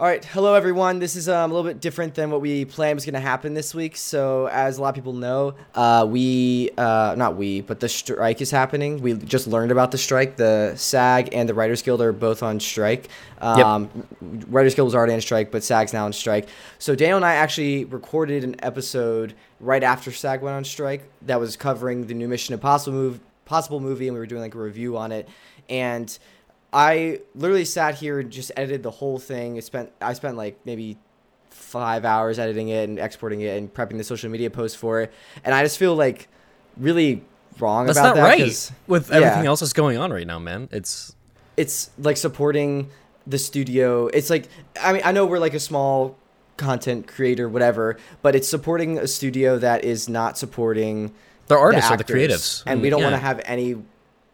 All right, hello everyone. This is um, a little bit different than what we planned was going to happen this week. So, as a lot of people know, uh, we, uh, not we, but the strike is happening. We just learned about the strike. The SAG and the Writers Guild are both on strike. Um, yep. Writers Guild was already on strike, but SAG's now on strike. So, Daniel and I actually recorded an episode right after SAG went on strike that was covering the new Mission Impossible, move, possible movie, and we were doing like a review on it. And I literally sat here and just edited the whole thing. I spent I spent like maybe five hours editing it and exporting it and prepping the social media post for it. And I just feel like really wrong that's about that. right with everything else that's going on right now, man. It's it's like supporting the studio. It's like I mean I know we're like a small content creator, whatever, but it's supporting a studio that is not supporting the artists the or the creatives, and we mm, don't yeah. want to have any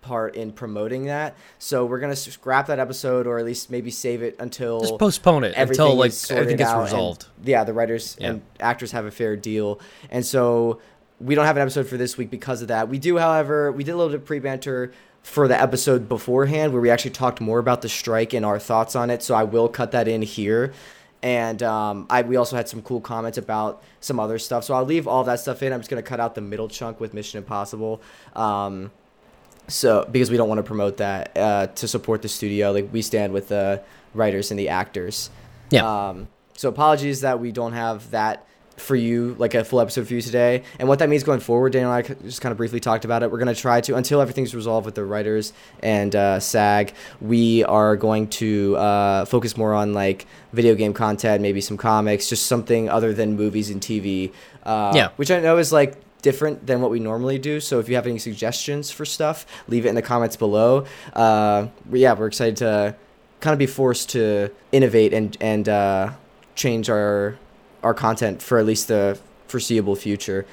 part in promoting that. So we're gonna scrap that episode, or at least maybe save it until just postpone it until like everything gets resolved. And, yeah, the writers yeah. and actors have a fair deal, and so we don't have an episode for this week because of that. We do, however, we did a little bit of pre banter for the episode beforehand where we actually talked more about the strike and our thoughts on it. So I will cut that in here. And um, I, we also had some cool comments about some other stuff. So I'll leave all that stuff in. I'm just going to cut out the middle chunk with Mission Impossible. Um, so because we don't want to promote that uh, to support the studio like we stand with the writers and the actors. Yeah. Um, so apologies that we don't have that for you like a full episode for you today. And what that means going forward daniel and i just kind of briefly talked about it. We're going to try to until everything's resolved with the writers and uh, sag we are going to uh, focus more on like video game content maybe some comics just something other than movies and tv uh, yeah. which i know is like different than what we normally do. So if you have any suggestions for stuff, leave it in the comments below. Uh, yeah, we're excited to kind of be forced to innovate and and uh, change our our content for at least the foreseeable future.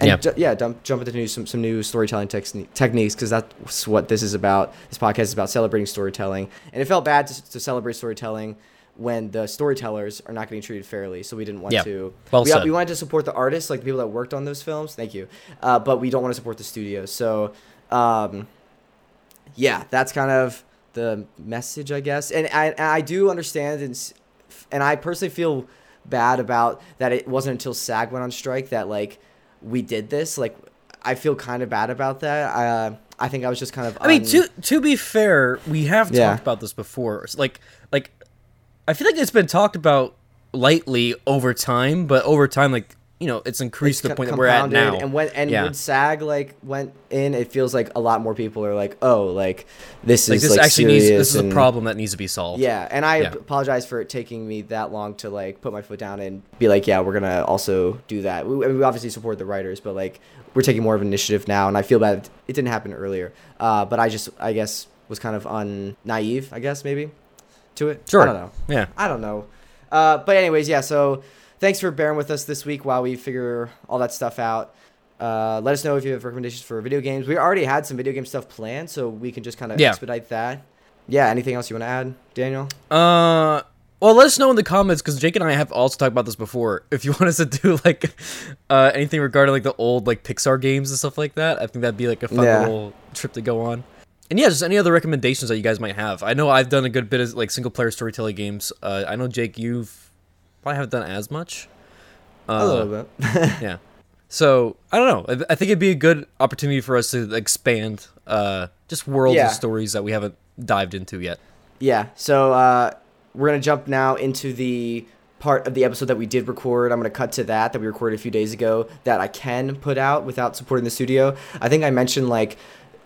And yeah, d- yeah dump, jump into new, some some new storytelling techniques because that's what this is about. This podcast is about celebrating storytelling, and it felt bad to, to celebrate storytelling when the storytellers are not getting treated fairly. So we didn't want yeah. to. Well we, said. we wanted to support the artists, like the people that worked on those films. Thank you. Uh, but we don't want to support the studios. So, um, yeah, that's kind of the message, I guess. And I, and I do understand, and, and I personally feel bad about that. It wasn't until SAG went on strike that like we did this. Like, I feel kind of bad about that. Uh, I think I was just kind of. I mean, to to be fair, we have yeah. talked about this before. Like, like I feel like it's been talked about lightly over time, but over time, like you know, it's increased it's to the point that we're at now. And when and yeah. when SAG like went in, it feels like a lot more people are like, oh, like this like, is this like actually needs this and, is a problem that needs to be solved. Yeah, and I yeah. apologize for it taking me that long to like put my foot down and be like, yeah, we're gonna also do that. We, we obviously support the writers, but like we're taking more of an initiative now, and I feel bad it didn't happen earlier. Uh, but I just, I guess, was kind of un naive, I guess maybe to it. Sure. I don't know. Yeah. I don't know. Uh, but anyways, yeah. So thanks for bearing with us this week while we figure all that stuff out. Uh, let us know if you have recommendations for video games. We already had some video game stuff planned, so we can just kind of yeah. expedite that. Yeah. Anything else you want to add, Daniel? Uh. Well, let us know in the comments because Jake and I have also talked about this before. If you want us to do like uh, anything regarding like the old like Pixar games and stuff like that, I think that'd be like a fun yeah. little trip to go on. And yeah, just any other recommendations that you guys might have. I know I've done a good bit of like single player storytelling games. Uh, I know Jake, you've probably haven't done as much. Uh, a little bit. yeah. So I don't know. I, I, think it'd be a good opportunity for us to expand uh, just worlds yeah. of stories that we haven't dived into yet. Yeah. So uh, we're gonna jump now into the part of the episode that we did record. I'm going to cut to that that we recorded a few days ago that I can put out without supporting the studio. I think I mentioned like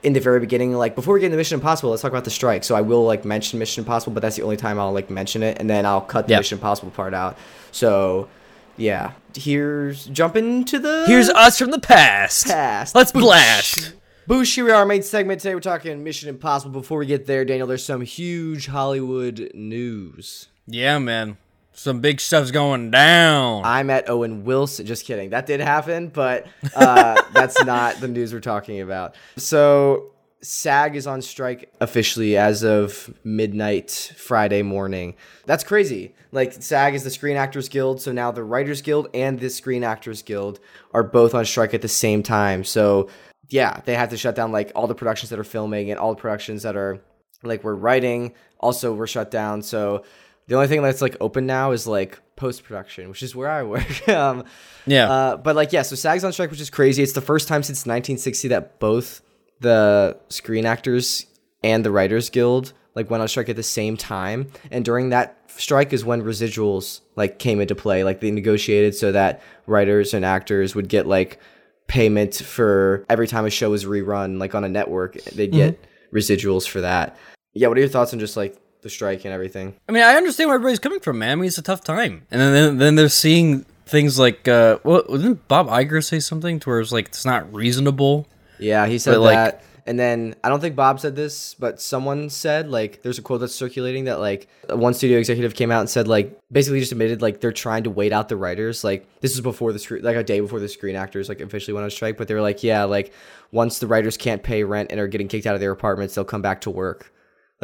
in the very beginning, like before we get into Mission Impossible, let's talk about the strike. So I will like mention Mission Impossible, but that's the only time I'll like mention it, and then I'll cut the yep. Mission Impossible part out. So yeah, here's jumping to the here's us from the past. Past. Let's Boosh. blast. Boosh, here we are, our main segment today. We're talking Mission Impossible. Before we get there, Daniel, there's some huge Hollywood news. Yeah, man some big stuff's going down. I met Owen Wilson. Just kidding. That did happen, but uh, that's not the news we're talking about. So SAG is on strike officially as of midnight Friday morning. That's crazy. Like SAG is the Screen Actors Guild, so now the Writers Guild and the Screen Actors Guild are both on strike at the same time. So yeah, they have to shut down like all the productions that are filming and all the productions that are like we're writing also were shut down. So The only thing that's like open now is like post production, which is where I work. um, Yeah. uh, but like yeah, so SAG's on strike, which is crazy. It's the first time since 1960 that both the Screen Actors and the Writers Guild like went on strike at the same time. And during that strike is when residuals like came into play. Like they negotiated so that writers and actors would get like payment for every time a show was rerun, like on a network, they'd get residuals for that. Yeah, what are your thoughts on just like the strike and everything? I mean, I understand where everybody's coming from, man. I mean, it's a tough time, and then then, they're seeing things like, uh, what didn't Bob Iger say something to where it's like it's not reasonable? Yeah, he said But, like- that. And then I don't think Bob said this, but someone said like there's a quote that's circulating that like one studio executive came out and said like basically just admitted like they're trying to wait out the writers. Like this is before the screen like a day before the screen actors like officially went on strike, but they were like, yeah, like once the writers can't pay rent and are getting kicked out of their apartments, they'll come back to work.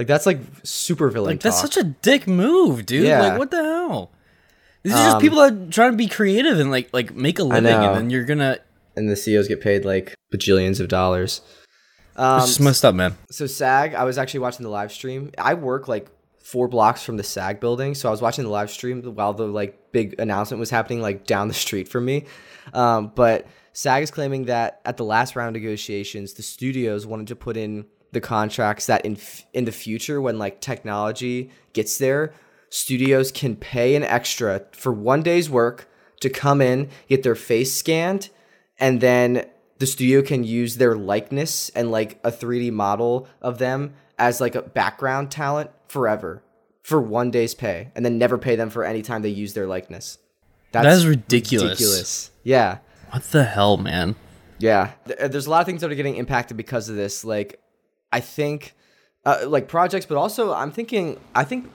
Like that's like super villain Like that's talk. such a dick move, dude. Yeah. Like what the hell? These are just Um, people that are trying to be creative and like like make a living, and then you're gonna. and the CEOs get paid like bajillions of dollars. Um, It's just messed up, man. so SAG, I was actually watching the live stream. I work like four blocks from the SAG building, so I was watching the live stream while the like big announcement was happening like down the street from me. Um, but SAG is claiming that at the last round of negotiations, the studios wanted to put in the contracts that in f- in the future when like technology gets there, studios can pay an extra for one day's work to come in, get their face scanned, and then the studio can use their likeness and like a 3D model of them as like a background talent forever for one day's pay and then never pay them for any time they use their likeness. That's That is ridiculous. Yeah. What the hell, man? Yeah, there's a lot of things that are getting impacted because of this. Like, I think, uh, like projects, but also I'm thinking, I think,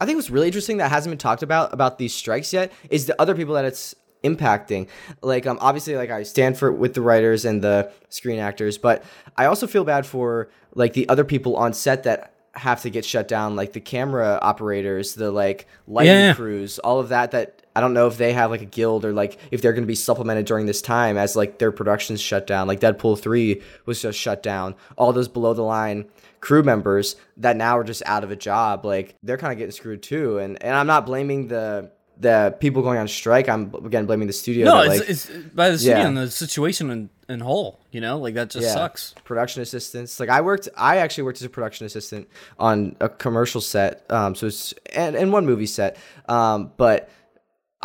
I think what's really interesting that hasn't been talked about about these strikes yet is the other people that it's impacting. Like, um, obviously, like I stand for with the writers and the screen actors, but I also feel bad for like the other people on set that have to get shut down, like the camera operators, the like lighting Yeah. crews, all of that. That I don't know if they have like a guild or like if they're going to be supplemented during this time as like their productions shut down. Like Deadpool three was just shut down. All those below the line crew members that now are just out of a job, like they're kind of getting screwed too. And and I'm not blaming the the people going on strike. I'm again blaming the studio. No, that, it's, it's by the studio Yeah. and the situation in, in whole. You know, like that just Yeah. sucks. Production assistants. Like I worked, I actually worked as a production assistant on a commercial set. Um, so it's and, and one movie set. Um, but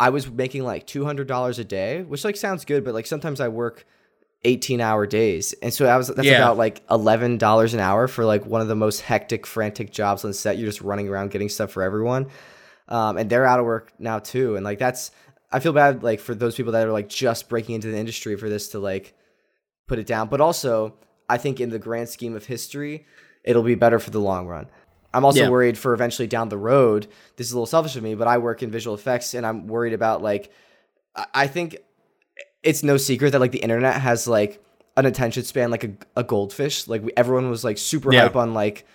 I was making like two hundred dollars a day, which like sounds good, but like sometimes I work eighteen hour days, and so I was that's Yeah. about like eleven dollars an hour for like one of the most hectic, frantic jobs on set. You're just running around getting stuff for everyone, um, and they're out of work now too. And like that's, I feel bad like for those people that are like just breaking into the industry for this to like put it down. But also, I think in the grand scheme of history, it'll be better for the long run. I'm also Yeah. worried for eventually down the road. This is a little selfish of me, but I work in visual effects and I'm worried about like, I- think it's no secret that like the internet has like an attention span like a, a goldfish. Like we, everyone was like super Yeah. hype on like,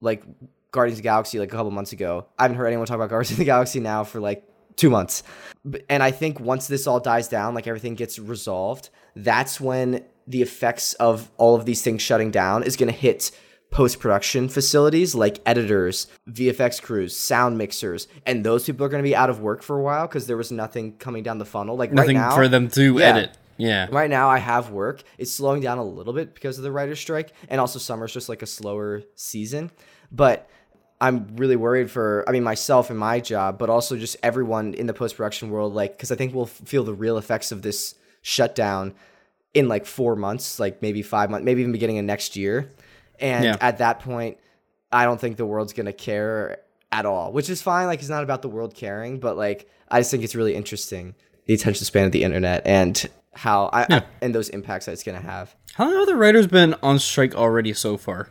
like Guardians of the Galaxy like a couple months ago. I haven't heard anyone talk about Guardians of the Galaxy now for like two months. And I think once this all dies down, like everything gets resolved, that's when the effects of all of these things shutting down is going to hit post production facilities like editors, VFX crews, sound mixers, and those people are going to be out of work for a while because there was nothing coming down the funnel. Like Nothing right now, for them to Yeah. edit. Yeah. Right now, I have work. It's slowing down a little bit because of the writer's strike, and also summer's just like a slower season. But I'm really worried for, I mean, myself and my job, but also just everyone in the post production world, like, because I think we'll feel the real effects of this shutdown in like four months, like maybe five months, maybe even beginning of next year. And Yeah. at that point, I don't think the world's gonna care at all, which is fine. Like, it's not about the world caring, but like, I just think it's really interesting the attention span of the internet and how I, Yeah. and those impacts that it's gonna have. How long have the writers been on strike already so far?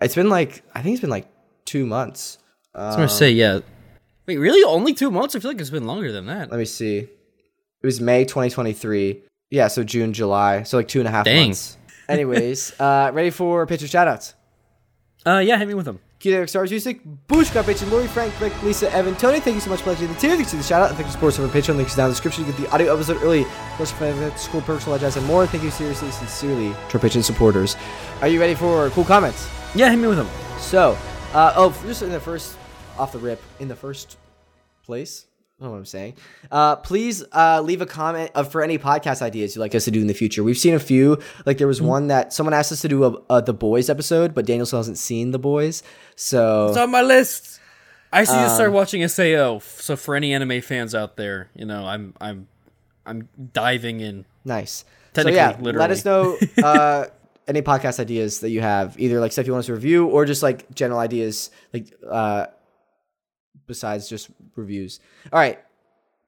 It's been like I think it's been like two months. I was gonna say yeah. Wait, really? Only two months? I feel like it's been longer than that. Let me see. It was May 2023. Yeah, so June, July, so like two and a half Dang. months. Anyways, uh, ready for pitcher shoutouts. Uh, yeah, hit me with them. Cue Derek Stars Music, Boosh, got Bitchin, Lori, Frank, Rick, Lisa, Evan, Tony. Thank you so much for watching the tier. Thanks to the shout out. And thank you for supporting Patreon. Links down in the description. You get the audio episode early. Plus, school jazz, and more. Thank you seriously, sincerely to our Patreon supporters. Are you ready for cool comments? Yeah, hit me with them. So, uh, oh, just in the first, off the rip, in the first place. Know what I'm saying. Uh, please uh, leave a comment of, for any podcast ideas you'd like us to do in the future. We've seen a few. Like there was one that someone asked us to do a, a The Boys episode, but Daniel still hasn't seen The Boys. So It's on my list. I see you start watching Sao. So for any anime fans out there, you know, I'm I'm I'm diving in. Nice. Technically, so yeah, let us know uh, any podcast ideas that you have, either like stuff you want us to review or just like general ideas, like uh, besides just reviews. All right.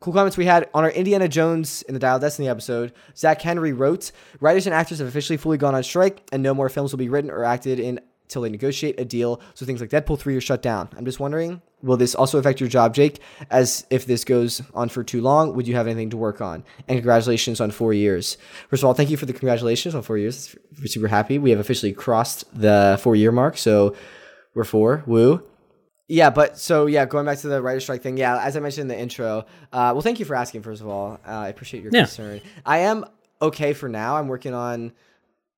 Cool comments we had on our Indiana Jones in the Dial Destiny episode. Zach Henry wrote, "Writers and actors have officially fully gone on strike, and no more films will be written or acted in until they negotiate a deal. So things like Deadpool three are shut down. I'm just wondering, will this also affect your job, Jake? As if this goes on for too long, would you have anything to work on? And congratulations on four years. First of all, thank you for the congratulations on four years. We're super happy. We have officially crossed the four year mark, so we're four. Woo. Yeah, but so yeah, going back to the writer strike thing. Yeah, as I mentioned in the intro. Uh, well, thank you for asking. First of all, uh, I appreciate your Yeah. concern. I am okay for now. I'm working on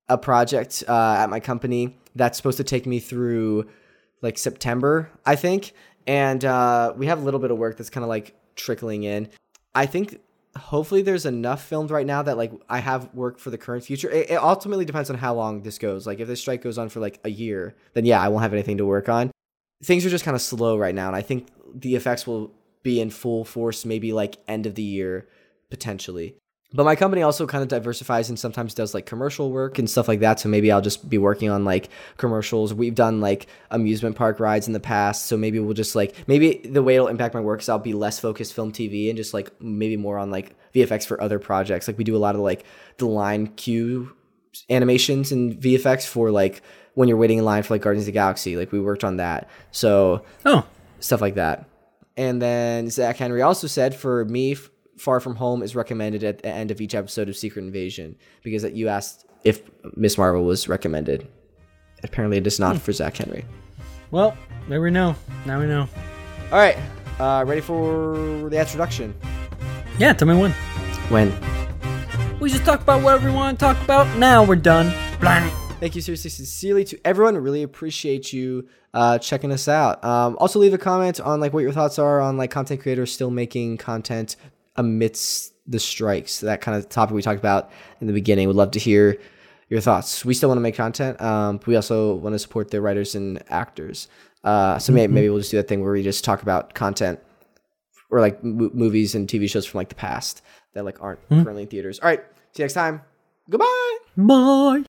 a project uh, at my company that's supposed to take me through like September, I think, and uh, we have a little bit of work that's kind of like trickling in. I think hopefully there's enough filmed right now that like I have work for the current future. It, it ultimately depends on how long this goes. Like if this strike goes on for like a year, then yeah, I won't have anything to work on. Things are just kind of slow right now, and I think the effects will be in full force maybe like end of the year potentially. But my company also kind of diversifies and sometimes does like commercial work and stuff like that. So maybe I'll just be working on like commercials. We've done like amusement park rides in the past. So maybe we'll just like, maybe the way it'll impact my work is I'll be less focused film TV and just like maybe more on like VFX for other projects. Like we do a lot of like the line cue animations and VFX for like when you're waiting in line for like Guardians of the Galaxy. Like we worked on that. So Oh, stuff like that. And then Zach Henry also said for me, F- Far From Home is recommended at the end of each episode of Secret Invasion because that you asked if Ms. Marvel was recommended. Apparently, it is not for Zach Henry. well, there we know. Now we know. All right, uh, ready for the introduction? Yeah, tell me when. When? We just talk about whatever we want to talk about. Now we're done. Blank. Thank you seriously, sincerely to everyone. Really appreciate you uh, checking us out. Um, also, leave a comment on like what your thoughts are on like content creators still making content amidst the strikes. That kind of topic we talked about in the beginning. Would love to hear your thoughts. We still want to make content. Um, but we also want to support the writers and actors. Uh, so maybe, maybe we'll just do that thing where we just talk about content or like mo- movies and TV shows from like the past that like aren't currently in theaters. All right, see you next time. Goodbye. Bye.